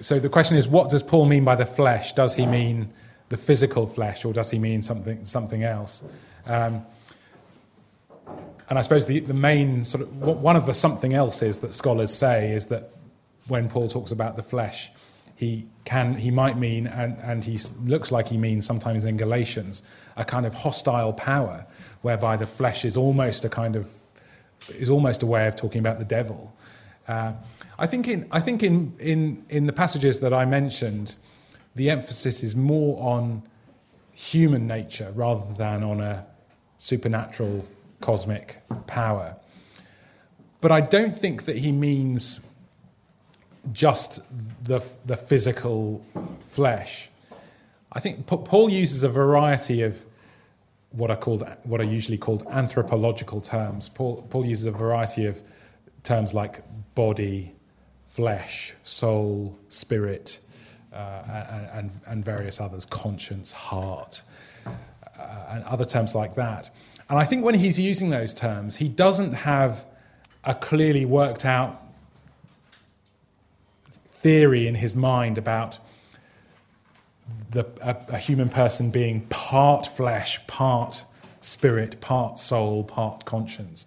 So the question is, what does Paul mean by the flesh? Does he mean the physical flesh, or does he mean something something else? Um, and I suppose the, the main sort of one of the something else is that scholars say is that when Paul talks about the flesh, he can he might mean and, and he looks like he means sometimes in Galatians a kind of hostile power whereby the flesh is almost a kind of is almost a way of talking about the devil. Uh, I think in I think in, in in the passages that I mentioned, the emphasis is more on human nature rather than on a supernatural cosmic power. But I don't think that he means just the, the physical flesh. I think Paul uses a variety of what are called what are usually called anthropological terms. Paul, Paul uses a variety of terms like body, flesh, soul, spirit, uh, and, and, various others, conscience, heart, uh, and other terms like that. And I think when he's using those terms, he doesn't have a clearly worked out theory in his mind about the, a, a, human person being part flesh, part spirit, part soul, part conscience.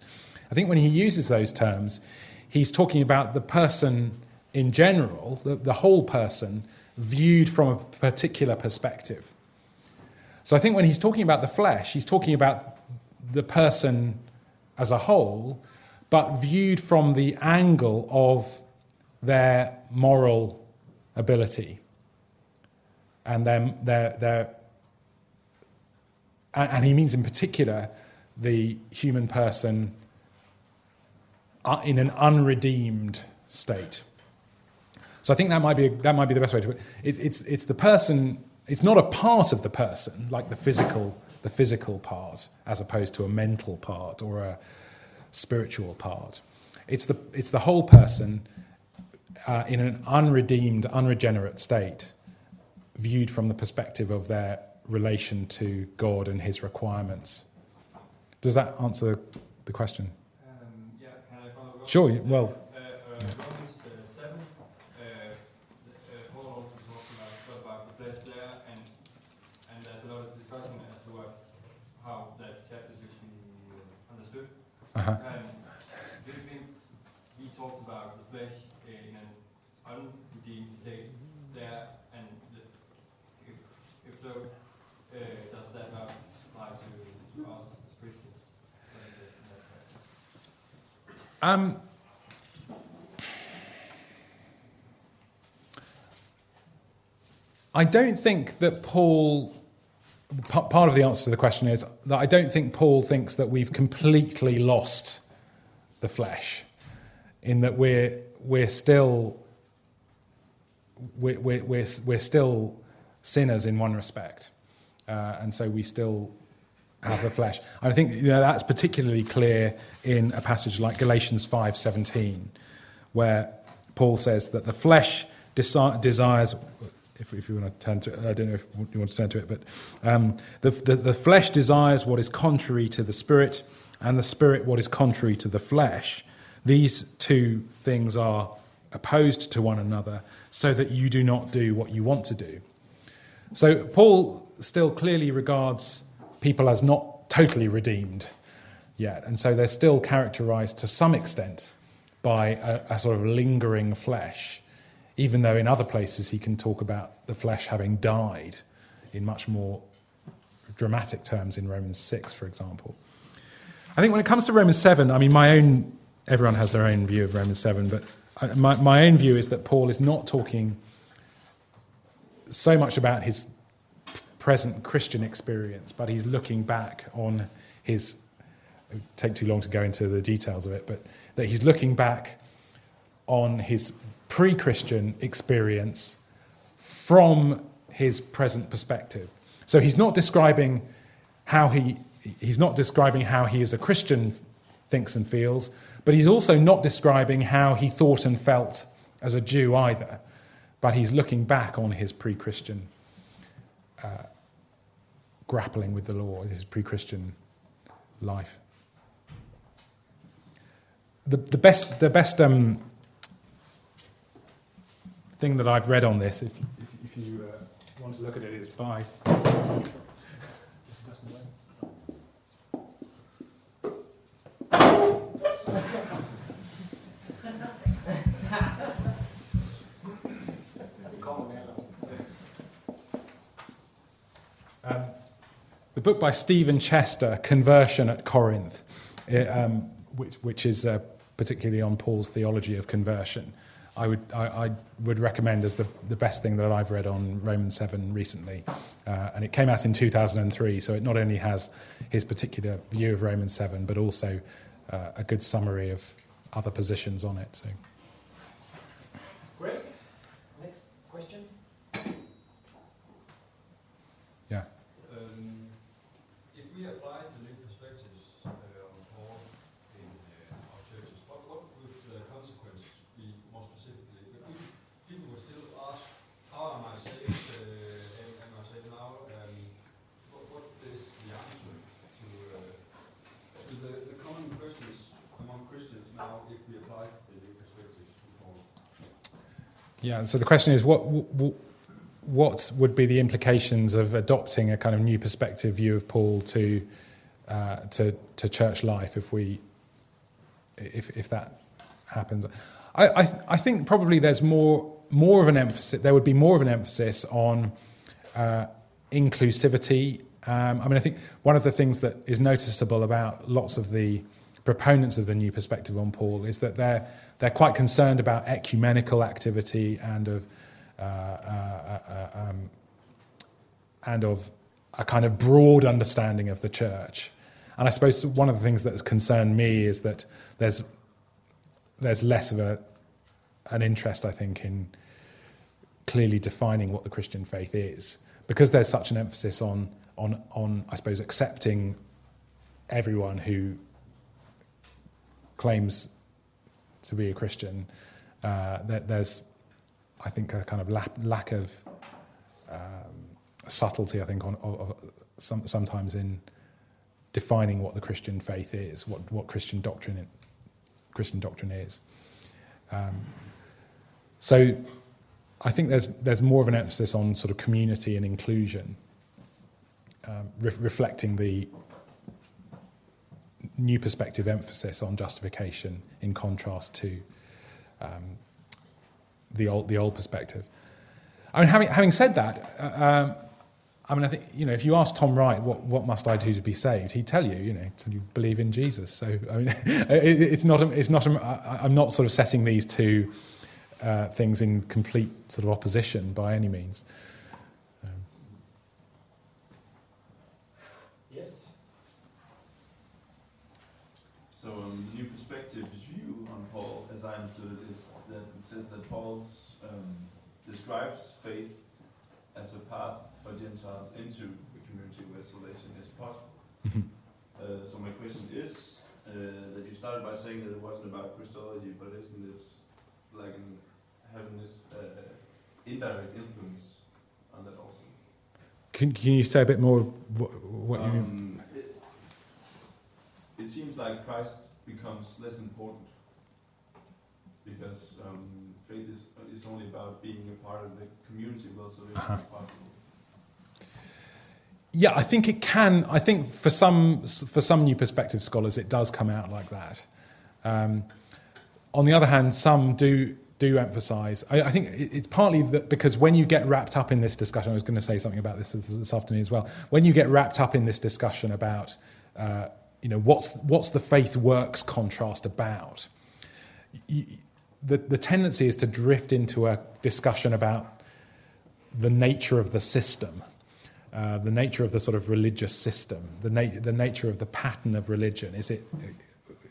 I think when he uses those terms, he's talking about the person in general, the, the whole person, viewed from a particular perspective. So I think when he's talking about the flesh, he's talking about the person as a whole, but viewed from the angle of their moral ability and their, their, their and he means in particular the human person in an unredeemed state. So I think that might be that might be the best way to put it. It's, it's, it's the person. It's not a part of the person like the physical the physical part as opposed to a mental part or a spiritual part. It's the it's the whole person uh, in an unredeemed, unregenerate state, viewed from the perspective of their relation to God and His requirements. Does that answer the question? Um, yeah, can I follow up? Sure, well. Uh, uh, Romans uh, 7, uh, uh, Paul also talks about, about the flesh there, and, and there's a lot of discussion as to what, how that chapter is usually understood. Uh-huh. And do you think he talks about the flesh in an unredeemed state there, and the, if, if so, uh, does that not apply to, to us as Christians? Um, I don't think that Paul. Part of the answer to the question is that I don't think Paul thinks that we've completely lost the flesh, in that we're we're still we're, we're, we're, we're still sinners in one respect. Uh, and so we still have the flesh. I think you know, that's particularly clear in a passage like Galatians 5.17, where Paul says that the flesh desi- desires, if, if, you want to turn to I don't know if you want to turn to it, but um, the, the, the flesh desires what is contrary to the spirit, and the spirit what is contrary to the flesh. These two things are opposed to one another, so that you do not do what you want to do. So, Paul still clearly regards people as not totally redeemed yet, and so they're still characterized to some extent by a, a sort of lingering flesh, even though in other places he can talk about the flesh having died in much more dramatic terms in Romans 6, for example. I think when it comes to Romans 7, I mean, my own, everyone has their own view of Romans 7, but uh, my, my own view is that Paul is not talking so much about his present Christian experience, but he's looking back on his. It take too long to go into the details of it, but that he's looking back on his pre-Christian experience from his present perspective. So he's not describing how he he's not describing how he as a Christian thinks and feels, but he's also not describing how he thought and felt as a Jew either, but he's looking back on his pre Christian uh, grappling with the law, his pre Christian life. The, the best, the best um, thing that I've read on this, if, if, you uh, want to look at it, is by. Book by Stephen Chester, Conversion at Corinth, it, um, which, which is uh, particularly on Paul's theology of conversion, I would, I, I, would recommend as the, the best thing that I've read on Romans 7 recently. Uh, and it came out in 2003, so it not only has his particular view of Romans 7, but also uh, a good summary of other positions on it. So. Great. Next question. Yeah. Um, if we apply the new perspectives uh, on Paul in uh, our churches, what, what would the consequence be more specifically? But people, people would still ask, how am I saved? Uh, am, am I saved now? Um, what, what is the answer to, uh, to the, the common questions among Christians now if we apply the new perspectives to Paul? Yeah, so the question is what, what, what would be the implications of adopting a kind of new perspective view of Paul to, uh, to, to church life if, we, if, if that happens? I, I, I think probably there's more, more of an emphasis, there would be more of an emphasis on uh, inclusivity. Um, I mean, I think one of the things that is noticeable about lots of the proponents of the new perspective on Paul is that they're, they're quite concerned about ecumenical activity and of, um, and of a kind of broad understanding of the church. And I suppose one of the things that has concerned me is that there's, there's less of a, an interest, I think, in clearly defining what the Christian faith is. Because there's such an emphasis on, on, on I suppose, accepting everyone who claims to be a Christian, uh, that there's, I think, a kind of lack, lack of um, subtlety. I think on of, of some, sometimes in defining what the Christian faith is, what what Christian doctrine Christian doctrine is. Um, so, I think there's there's more of an emphasis on sort of community and inclusion, um, re- reflecting the new perspective emphasis on justification in contrast to um, the old the old perspective. I mean, having having said that, uh, um, I mean, I think you know, if you ask Tom Wright, what what must I do to be saved? He'd tell you, you know, to believe in Jesus. So I mean, it, it's not it's not I'm not sort of setting these two uh, things in complete sort of opposition by any means. Yes. So um, the new perspective view on Paul, as I understood it, is it says that Paul um, describes faith as a path for Gentiles into the community where salvation is possible. Mhm. Uh, so my question is uh, that you started by saying that it wasn't about Christology, but isn't it like an, having this uh, indirect influence on that also? Can, can you say a bit more what, what you mean? Um, it, it seems like Christ becomes less important because um, faith is, is only about being a part of the community Uh-huh. possible. Yeah, I think it can. I think for some for some new perspective scholars, it does come out like that. Um, on the other hand, some do do emphasise. I, I think it's partly that because when you get wrapped up in this discussion, I was going to say something about this this, this afternoon as well. When you get wrapped up in this discussion about, uh, you know, what's what's the faith works contrast about, you, the the tendency is to drift into a discussion about the nature of the system uh, the nature of the sort of religious system, the, na- the nature of the pattern of religion, is it,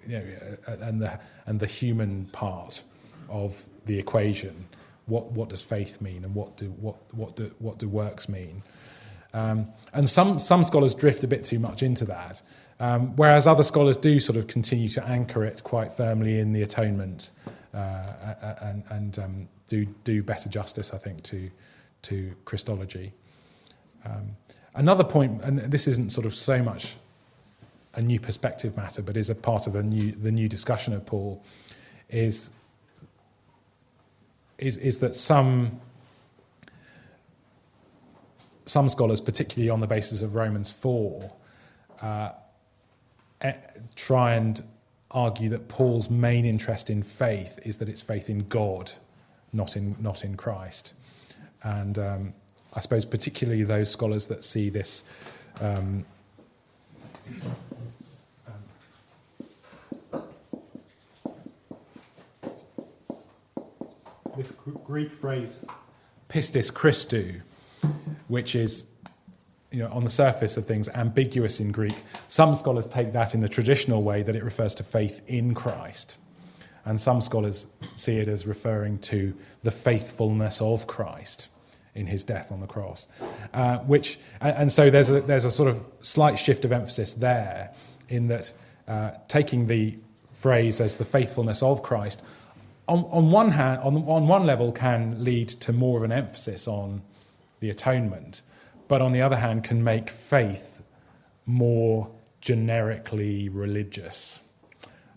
you know, uh, and the and the human part of the equation. What what does faith mean, and what do what what do what do works mean? Um, and some some scholars drift a bit too much into that, um, whereas other scholars do sort of continue to anchor it quite firmly in the atonement, uh, and and um, do do better justice, I think, to to Christology. Um, another point, and this isn't sort of so much a new perspective matter, but is a part of a new, the new discussion of Paul, is is, is that some some scholars, particularly on the basis of Romans 4, uh, try and argue that Paul's main interest in faith is that it's faith in God, not in, not in Christ. And um, I suppose, particularly those scholars that see this. Um, this Greek phrase, pistis Christou, which is you know, on the surface of things, ambiguous in Greek. Some scholars take that in the traditional way that it refers to faith in Christ. And some scholars see it as referring to the faithfulness of Christ in his death on the cross. Uh, which, and, so there's a, there's a sort of slight shift of emphasis there in that uh, taking the phrase as the faithfulness of Christ, on, on, one hand, on, on one level, can lead to more of an emphasis on the atonement but on the other hand, can make faith more generically religious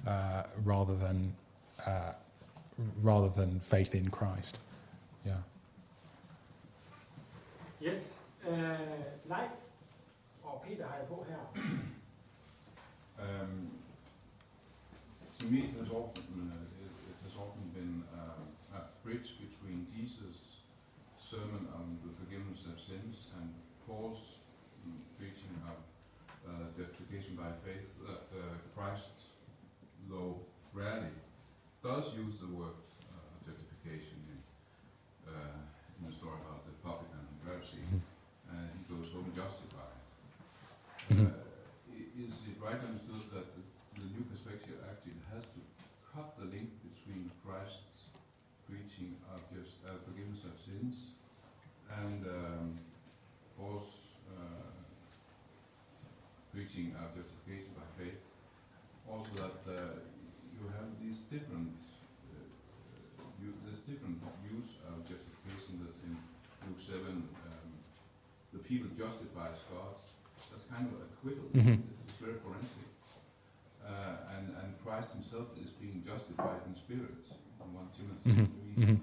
uh, rather than uh, rather than faith in Christ. Yeah. Yes, uh, Leif og Peter har jeg på her. um, to me, it has often, uh, it, it has often been uh, a bridge between Jesus' sermon on the forgiveness of sins and Paul's preaching of uh, justification by faith that uh, Christ, though rarely, does use the word uh, justification in, uh, in the story about the publican and Pharisee. Mm-hmm. Uh, he goes home justified. Mm-hmm. Uh, is it right understood that the, the new perspective actually has to cut the link between Christ's preaching of just forgiveness of sins and um, Paul's uh, preaching of justification by faith, also that uh, you have these different uh, you, there's different use of justification that in Luke 7 um, the people justifies God. That's kind of acquittal. Mm-hmm. It's very forensic. Uh, and, and Christ himself is being justified in spirit in 1 Timothy mm-hmm. 3. Mm-hmm.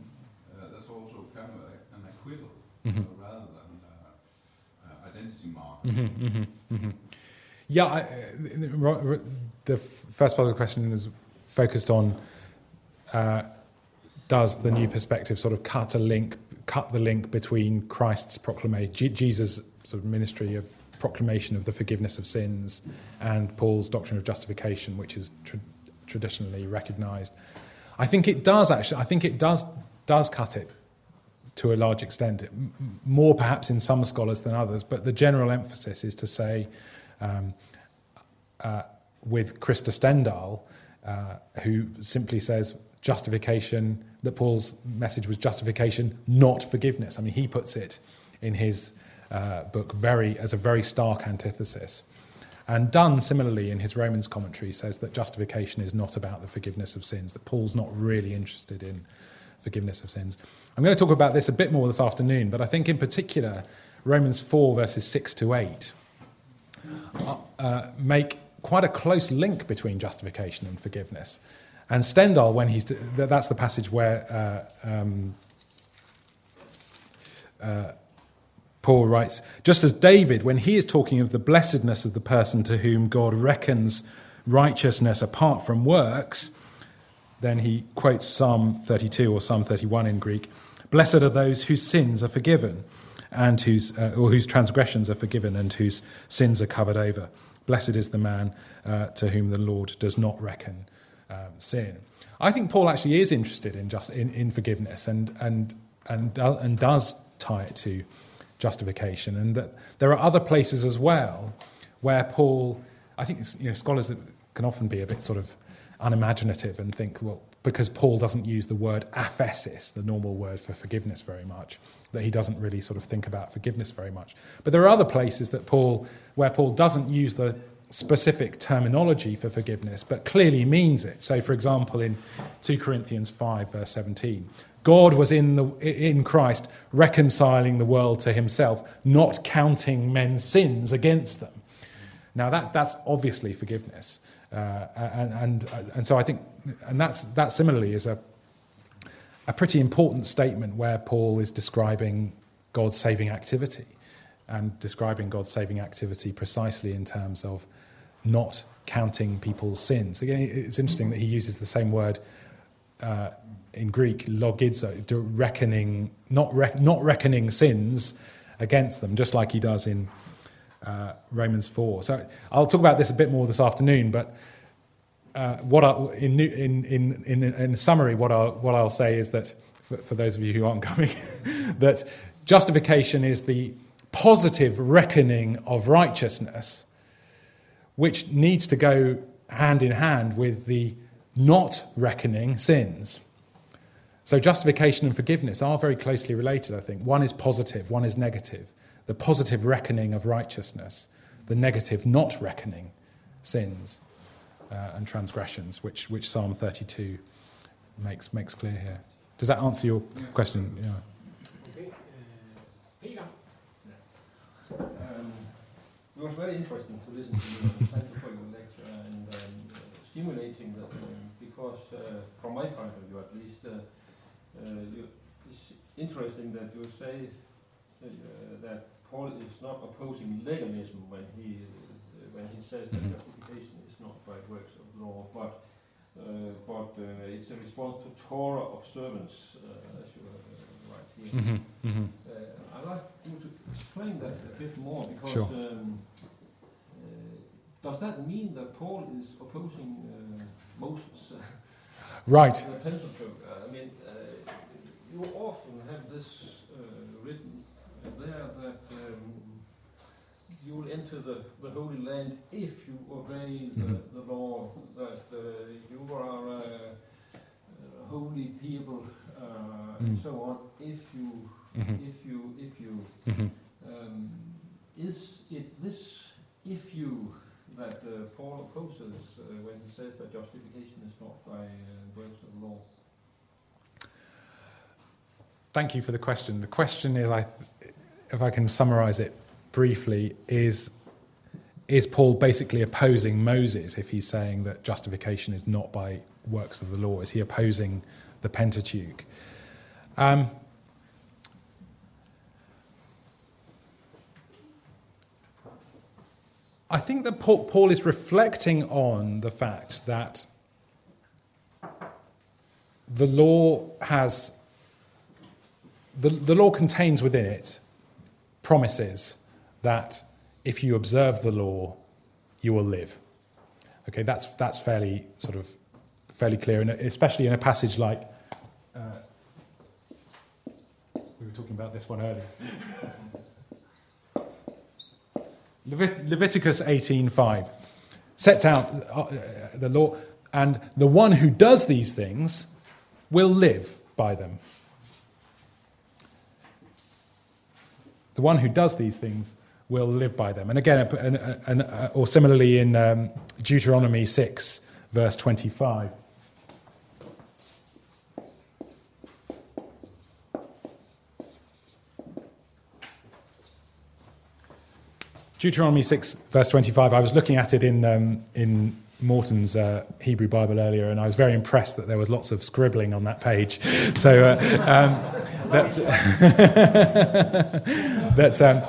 Uh, that's also kind of a, an acquittal mm-hmm. uh, rather than identity. Mm-hmm, mm-hmm, mm-hmm. Yeah, I, uh, the first part of the question was focused on uh, does the new perspective sort of cut a link, cut the link between Christ's proclamation, Jesus' sort of ministry of proclamation of the forgiveness of sins, and Paul's doctrine of justification, which is tra- traditionally recognised. I think it does actually. I think it does does cut it to a large extent, more perhaps in some scholars than others, but the general emphasis is to say, um, uh, with Krister Stendahl, uh, who simply says justification, that Paul's message was justification, not forgiveness. I mean, he puts it in his uh, book very as a very stark antithesis. And Dunn, similarly, in his Romans commentary, says that justification is not about the forgiveness of sins, that Paul's not really interested in forgiveness of sins. I'm going to talk about this a bit more this afternoon, but I think in particular, Romans 4, verses 6 to 8, uh, make quite a close link between justification and forgiveness. And Stendahl, when he's that's the passage where uh, um, uh, Paul writes, just as David, when he is talking of the blessedness of the person to whom God reckons righteousness apart from works, then he quotes Psalm 32 or Psalm 31 in Greek Blessed are those whose sins are forgiven, and whose, uh, or whose transgressions are forgiven, and whose sins are covered over. Blessed is the man uh, to whom the Lord does not reckon um, sin. I think Paul actually is interested in, just, in, in forgiveness and, and, and, uh, and does tie it to justification. And that there are other places as well where Paul, I think you know, scholars can often be a bit sort of unimaginative and think, well, because Paul doesn't use the word aphesis, the normal word for forgiveness, very much, that he doesn't really sort of think about forgiveness very much. But there are other places that Paul, where Paul doesn't use the specific terminology for forgiveness, but clearly means it. So, for example, in 2 Corinthians 5, verse 17, God was in, the, in Christ reconciling the world to himself, not counting men's sins against them. Now, that, that's obviously forgiveness. Uh, and, and, and so I think, and that's, that similarly is a, a pretty important statement where Paul is describing God's saving activity and describing God's saving activity precisely in terms of not counting people's sins. Again, it's interesting that he uses the same word uh, in Greek, logizo, to reckoning, not, rec- not reckoning sins against them, just like he does in uh, Romans 4. So I'll talk about this a bit more this afternoon, but uh, what I, in, in, in, in, in summary, what I'll, what I'll say is that, for, for those of you who aren't coming, that justification is the positive reckoning of righteousness, which needs to go hand in hand with the not reckoning sins. So, justification and forgiveness are very closely related, I think. One is positive, one is negative. The positive reckoning of righteousness, the negative not reckoning sins uh, and transgressions, which, which Psalm 32 makes, makes clear here. Does that answer your question? Yeah. Um, it was very interesting to listen to you. Thank you for your lecture and um, stimulating that um, because, uh, from my point of view at least, uh, uh, you, it's interesting that you say that Paul is not opposing legalism when he uh, when he says that justification is not by works of law, but uh, but uh, it's a response to Torah observance, uh, as you uh, write here. Mm-hmm, mm-hmm. Uh, I'd like you to explain that a bit more because Sure. um, uh, does that mean that Paul is opposing uh, Moses? uh, Right. Uh, I mean, uh, you often have this uh, written there that um, you will enter the, the Holy Land if you obey the, Mhm. the law, that uh, you are uh, uh, holy people, uh, and Mm. so on, if you Mm-hmm, if you, if you, mm-hmm. um, is it this if you that uh, Paul opposes uh, when he says that justification is not by uh, works of law? Thank you for the question. The question is, I, if I can summarize it briefly, is is Paul basically opposing Moses if he's saying that justification is not by works of the law? Is he opposing the Pentateuch? Um, I think that Paul, is reflecting on the fact that the law has the, the law contains within it promises that if you observe the law, you will live. Okay, that's, that's fairly sort of fairly clear, and especially in a passage like uh, we were talking about this one earlier. Levit- Leviticus 18:5 sets out uh, the law, and the one who does these things will live by them. The one who does these things will live by them. And again, an- an- uh, or similarly in um, Deuteronomy 6, verse 25. Deuteronomy 6, verse 25. I was looking at it in, um, in Morton's uh, Hebrew Bible earlier, and I was very impressed that there was lots of scribbling on that page. So uh, um, that, that um,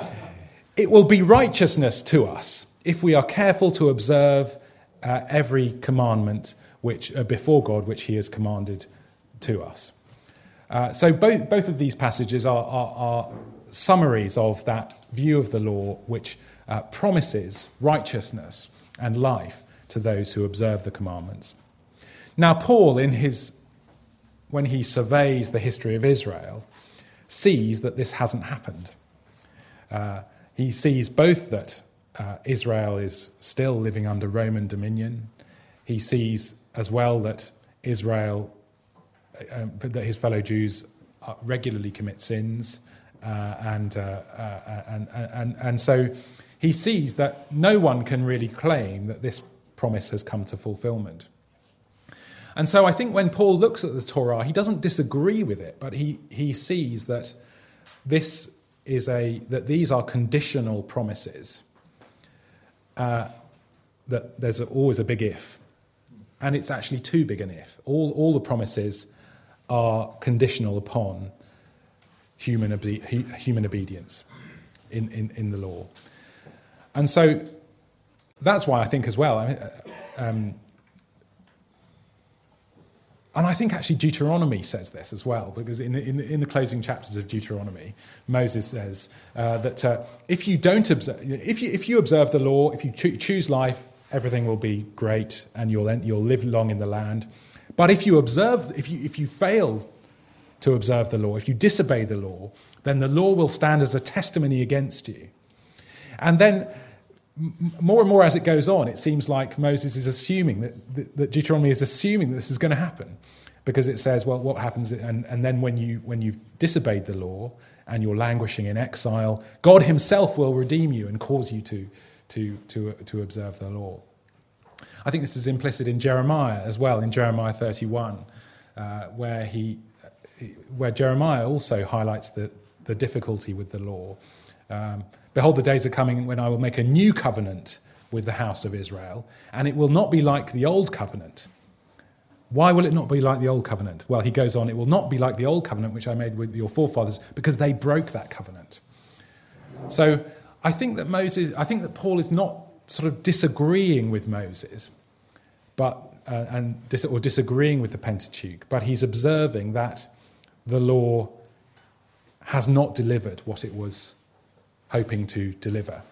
it will be righteousness to us if we are careful to observe uh, every commandment which uh, before God which He has commanded to us. Uh, so both, both of these passages are, are, are summaries of that view of the law which uh, promises righteousness and life to those who observe the commandments. Now, Paul, in his, when he surveys the history of Israel, sees that this hasn't happened. Uh, he sees both that uh, Israel is still living under Roman dominion. He sees as well that Israel, um, that his fellow Jews uh, regularly commit sins, uh, and, uh, uh, and, and, and so he sees that no one can really claim that this promise has come to fulfillment. And so I think when Paul looks at the Torah, he doesn't disagree with it, but he, he sees that this is a that these are conditional promises. Uh, that there's always a big if, and it's actually too big an if. All all the promises are conditional upon human, obe- human obedience in, in, in the law. And so that's why I think as well, I mean, uh, um, and I think actually Deuteronomy says this as well, because in the, in in the closing chapters of Deuteronomy, Moses says uh, that uh, if you don't observe, if you, if you observe the law, if you cho- choose life, everything will be great and you'll, you'll live long in the land. But if you observe, if you, if you fail to observe the law, if you disobey the law, then the law will stand as a testimony against you. And then more and more as it goes on, it seems like Moses is assuming that, that, that Deuteronomy is assuming that this is going to happen. Because it says, well, what happens? And, and then when, you, when you've disobeyed the law and you're languishing in exile, God Himself will redeem you and cause you to, to, to, to observe the law. I think this is implicit in Jeremiah as well, in Jeremiah 31, uh, where, he, where Jeremiah also highlights the, the difficulty with the law. Um, Behold, the days are coming when I will make a new covenant with the house of Israel, and it will not be like the old covenant. Why will it not be like the old covenant? Well, he goes on, it will not be like the old covenant which I made with your forefathers because they broke that covenant. So I think that Moses, I think that Paul is not sort of disagreeing with Moses, but uh, and dis- or disagreeing with the Pentateuch, but he's observing that the law has not delivered what it was hoping to deliver.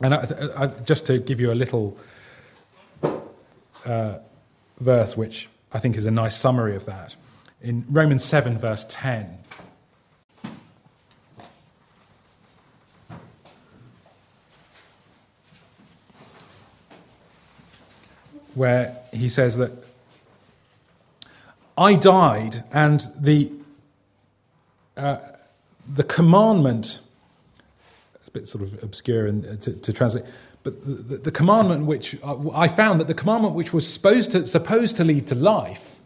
And I, I, just to give you a little uh, verse, which I think is a nice summary of that, in Romans 7, verse 10. Where he says that I died, and the uh, the commandment bit sort of obscure and, uh, to, to translate. But the, the, the commandment which uh, i found that the commandment which was supposed to, supposed to lead to life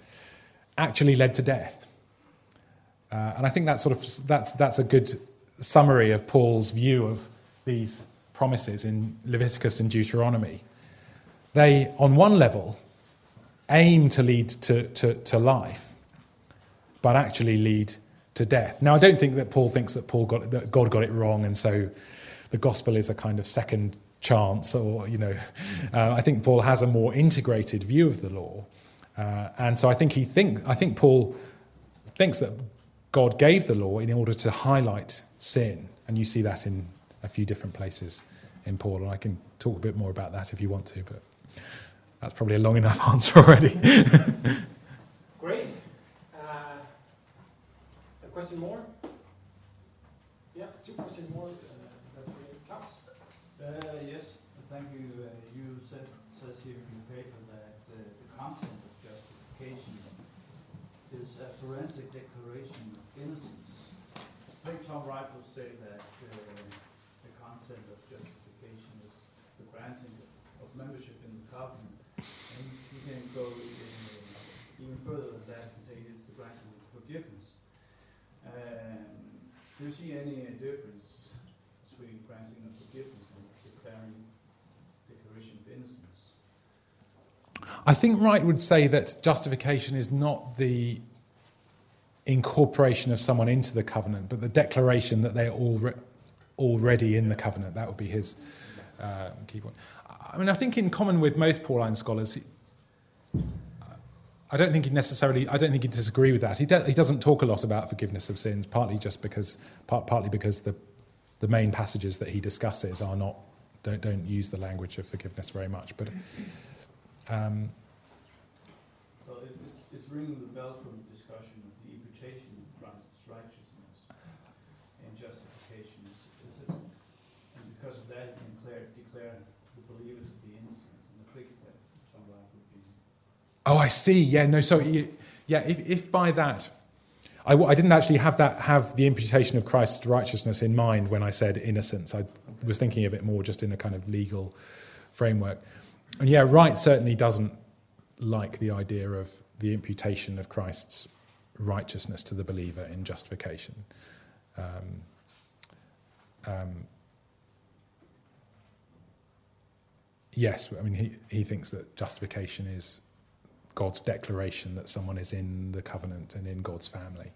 actually led to death. Uh, and i think that's sort of that's, that's a good summary of paul's view of these promises in leviticus and deuteronomy. They on one level aim to lead to, to, to life but actually lead to death. Now, I don't think that Paul thinks that Paul got that God got it wrong, and so the gospel is a kind of second chance, or you know, uh, I think Paul has a more integrated view of the law, uh, and so I think he think I think Paul thinks that God gave the law in order to highlight sin, and you see that in a few different places in Paul, and I can talk a bit more about that if you want to, but that's probably a long enough answer already. Great. Uh, a question more? Yeah, two questions more. Uh, that's great. Klaus? Uh, Yes, thank you. Uh, You said, says here in your paper that uh, the content of justification is a forensic declaration of innocence. I think Tom Wright will say that uh, the content of justification is the granting of membership in the covenant. And you can go even, even further than that and say it's the granting of forgiveness. Um, Do you see any difference between granting of forgiveness declaring declaration of innocence? I think Wright would say that justification is not the incorporation of someone into the covenant, but the declaration that they're alre- already in the covenant. That would be his uh, key point. I mean, I think in common with most Pauline scholars, I don't think he necessarily. I don't think he disagree with that. He, do, he doesn't talk a lot about forgiveness of sins, partly just because, part, partly because the the main passages that he discusses are not don't don't use the language of forgiveness very much. But um, Well, it, it's, it's ringing the bells from the discussion of the imputation of Christ's righteousness and justification. Is, is it, and because of that, you can declare, declare the believers to be innocent. And I think that Tom Wright would be. Oh, I see. Yeah, no. So, yeah, if, if by that, I, I didn't actually have that have the imputation of Christ's righteousness in mind when I said innocence. I was thinking of it more just in a kind of legal framework. And yeah, Wright certainly doesn't like the idea of the imputation of Christ's righteousness to the believer in justification. Um, um, yes, I mean he, he thinks that justification is God's declaration that someone is in the covenant and in God's family.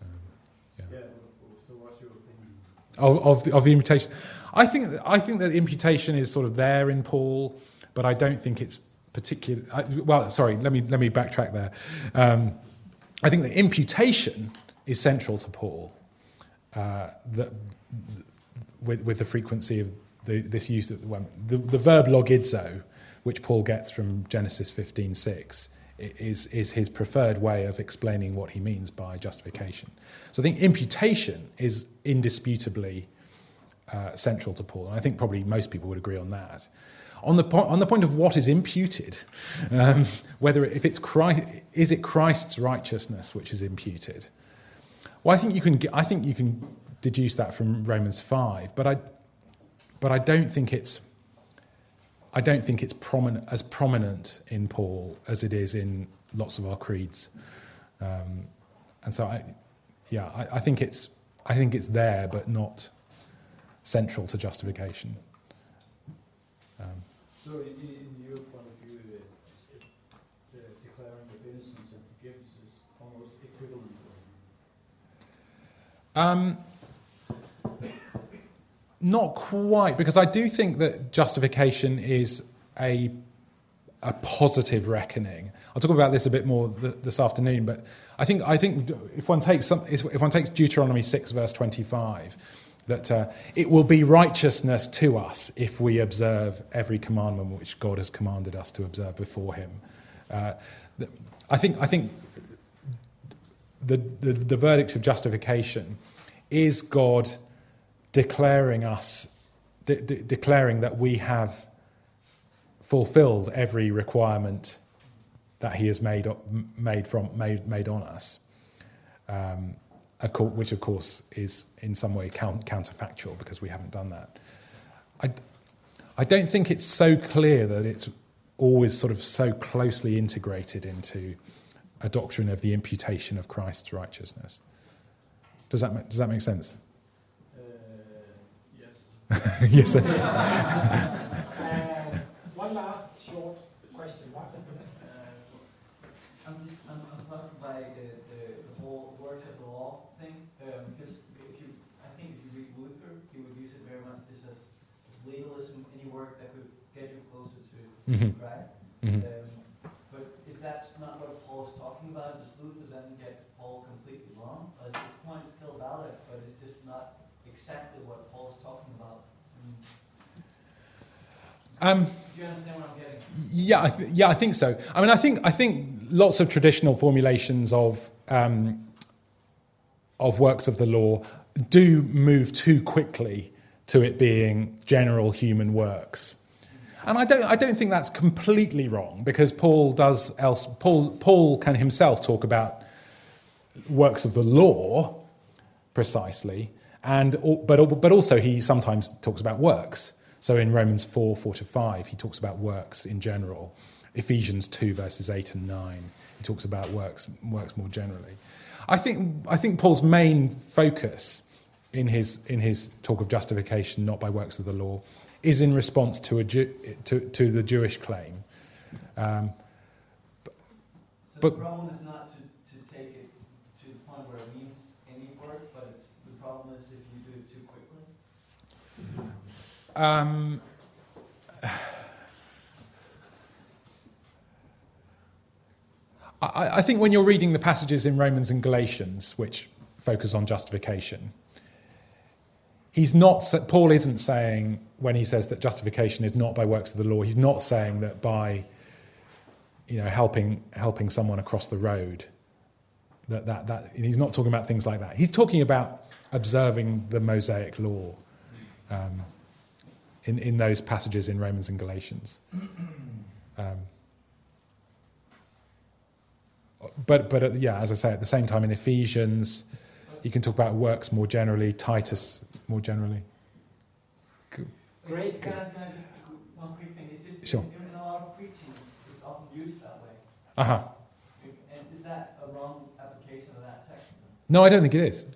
Um, yeah. Yeah, so what's your opinion? of, of, the, of the imputation. I think I think that imputation is sort of there in Paul, but I don't think it's particular. I, well, sorry, let me let me backtrack there. Um, I think the imputation is central to Paul. Uh, that with with the frequency of the, this use of the, the the verb logizo, which Paul gets from Genesis fifteen six, is is his preferred way of explaining what he means by justification. So I think imputation is indisputably uh, central to Paul, and I think probably most people would agree on that. On the, po- on the point of what is imputed, um, whether if it's Christ, is it Christ's righteousness which is imputed? Well, I think you can. I think you can deduce that from Romans five, but I, but I don't think it's. I don't think it's prominent as prominent in Paul as it is in lots of our creeds, um, and so I, yeah, I, I think it's. I think it's there, but not central to justification. Um, So in, in your point of view, uh, the declaring of innocence and forgiveness is almost equivalent. Um, not quite, because I do think that justification is a a positive reckoning. I'll talk about this a bit more th- this afternoon, but I think I think if one takes some, if one takes Deuteronomy six verse twenty five, that uh, it will be righteousness to us if we observe every commandment which God has commanded us to observe before Him. Uh, I think I think the, the, the verdict of justification is God declaring us, de- de- declaring that we have fulfilled every requirement that He has made, made, from, made, made on us, um, which of course is in some way count, counterfactual because we haven't done that. I, I don't think it's so clear that it's always sort of so closely integrated into a doctrine of the imputation of Christ's righteousness. Does that, does that make sense? Uh, yes. yes, sir. Uh, One last short question, Lars. Uh, I'm just, I'm, I'm puzzled by the, the, the whole works of the law thing, um, because if you, I think if you read Luther, he would use it very much this as, as legalism, any work that could get you closer to Mhm. Christ. Mhm. Um, but if that's not what Paul is talking about, does Luther then get Paul completely wrong? Or is his point still valid, but it's just not exactly what Paul is talking about? Mm. Um? Yeah, I th- yeah, I think so. I mean, I think I think lots of traditional formulations of um, of works of the law do move too quickly to it being general human works, and I don't I don't think that's completely wrong because Paul does else Paul Paul can himself talk about works of the law precisely, and but but also he sometimes talks about works. So in Romans four four to five, he talks about works in general. Ephesians two verses eight and nine, he talks about works works more generally. I think I think Paul's main focus in his in his talk of justification, not by works of the law, is in response to a to to the Jewish claim. Um, So But- problem is not to, to take it to the point where it means any work, but it's, the problem is if you do it too quickly. Um, I, I think when you're reading the passages in Romans and Galatians, which focus on justification, he's not. Paul isn't saying when he says that justification is not by works of the law. He's not saying that by, you know, helping helping someone across the road. That that that he's not talking about things like that. He's talking about observing the Mosaic law. Um, in, in those passages in Romans and Galatians. Um, but but uh, yeah, as I say, at the same time in Ephesians, you can talk about works more generally, Titus more generally. Great. Can I, can I just, one quick thing, it's just, Sure. in a lot of preaching, it's often used that way. Uh huh. And is that a wrong application of that text? No, I don't think it is.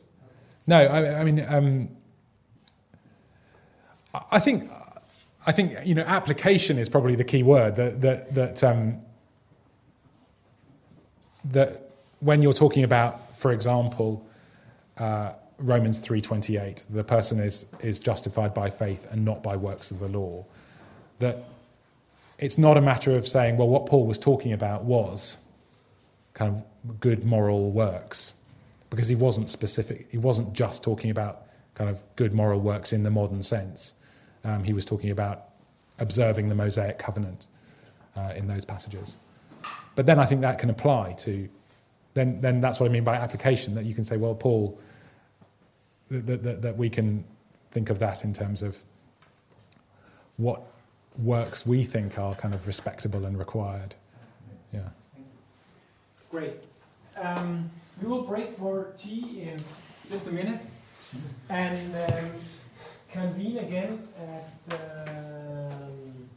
No, I, I mean, um, I think, I think you know, application is probably the key word. That that that um, that when you're talking about, for example, uh, Romans 3:28, the person is is justified by faith and not by works of the law, that it's not a matter of saying, well, what Paul was talking about was kind of good moral works, because he wasn't specific. He wasn't just talking about kind of good moral works in the modern sense. Um, he was talking about observing the Mosaic covenant uh, in those passages. But then I think that can apply to, then, then that's what I mean by application, that you can say, well, Paul, that, that, that we can think of that in terms of what works we think are kind of respectable and required. Yeah. Great. Um, we will break for tea in just a minute and um, convene again at um,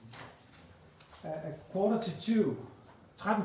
at quarter to two. 13